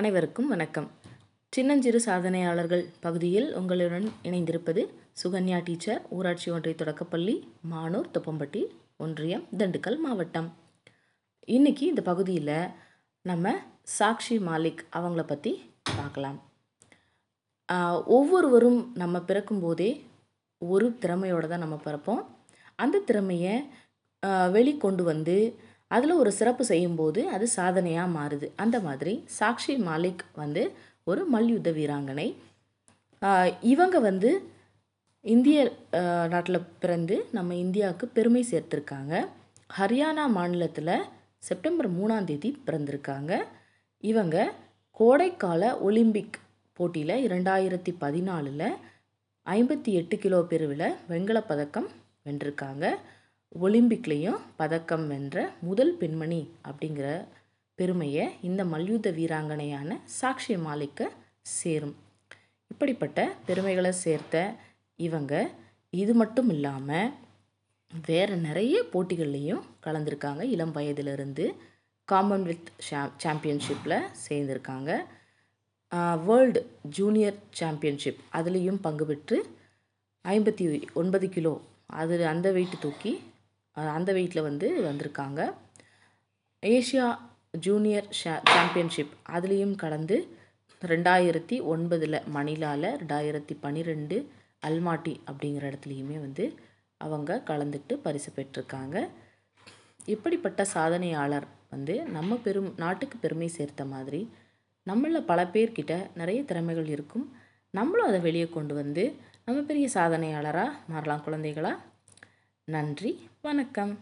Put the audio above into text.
அனைவருக்கும் வணக்கம். சின்னஞ்சிறு சாதனையாளர்கள் பகுதியில் உங்களுடன் இணைந்திருப்பது சுகன்யா டீச்சர் ஊராட்சி ஒன்றிய தொடக்கப்பள்ளி மானூர் தொப்பம்பட்டி ஒன்றியம் திண்டுக்கல் மாவட்டம். இன்னைக்கு இந்த பகுதியில் நம்ம சாக்ஷி மாலிக் அவங்கள பற்றி பார்க்கலாம். ஒவ்வொருவரும் நம்ம பிறக்கும்போதே ஒரு திறமையோடு தான் நம்ம பிறப்போம். அந்த திறமையை வெளிக்கொண்டு வந்து அதில் ஒரு சிறப்பு செய்யும்போது அது சாதனையாக மாறுது. அந்த மாதிரி சாக்ஷி மாலிக் வந்து ஒரு மல்யுத்த வீராங்கனை. இவங்க வந்து இந்திய நாட்டில் பிறந்து நம்ம இந்தியாவுக்கு பெருமை சேர்த்துருக்காங்க. ஹரியானா மாநிலத்தில் செப்டம்பர் மூணாம் தேதி பிறந்திருக்காங்க. இவங்க கோடைக்கால ஒலிம்பிக் போட்டியில் இரண்டாயிரத்தி பதினாலில் ஐம்பத்தி எட்டு கிலோ பிரிவில் வெண்கலப் பதக்கம் வென்றிருக்காங்க. ஒலிம்பிக்லேயும் பதக்கம் வென்ற முதல் பெண்மணி அப்படிங்கிற பெருமையை இந்த மல்யுத்த வீராங்கனையான சாக்ஷி மாலிக்க சேரும். இப்படிப்பட்ட பெருமைகளை சேர்த்த இவங்க இது மட்டும் இல்லாமல் வேறு நிறைய போட்டிகள்லையும் கலந்துருக்காங்க. இளம் வயதிலிருந்து காமன்வெல்த் சாம் சாம்பியன்ஷிப்பில் சேர்ந்துருக்காங்க. வேர்ல்டு ஜூனியர் சாம்பியன்ஷிப் அதுலேயும் பங்கு பெற்று ஐம்பத்தி ஒன்பது கிலோ அது அந்த வெயிட் தூக்கி அந்த வெயிட்டில் வந்து வந்திருக்காங்க. ஏஷியா ஜூனியர் ஷே சாம்பியன்ஷிப் அதுலேயும் கலந்து ரெண்டாயிரத்தி ஒன்பதில் மணிலாவில் ரெண்டாயிரத்தி பன்னிரெண்டு அல்மாட்டி அப்படிங்கிற இடத்துலையுமே வந்து அவங்க கலந்துட்டு பரிசு பெற்றிருக்காங்க. இப்படிப்பட்ட சாதனையாளர் வந்து நம்ம பெரும் நாட்டுக்கு பெருமை சேர்த்த மாதிரி நம்மளில் பல பேர்கிட்ட நிறைய திறமைகள் இருக்கும். நம்மளும் அதை வெளியே கொண்டு வந்து நம்ம பெரிய சாதனையாளராக மாறலாம் குழந்தைகளாக நன்றி வணக்கம்.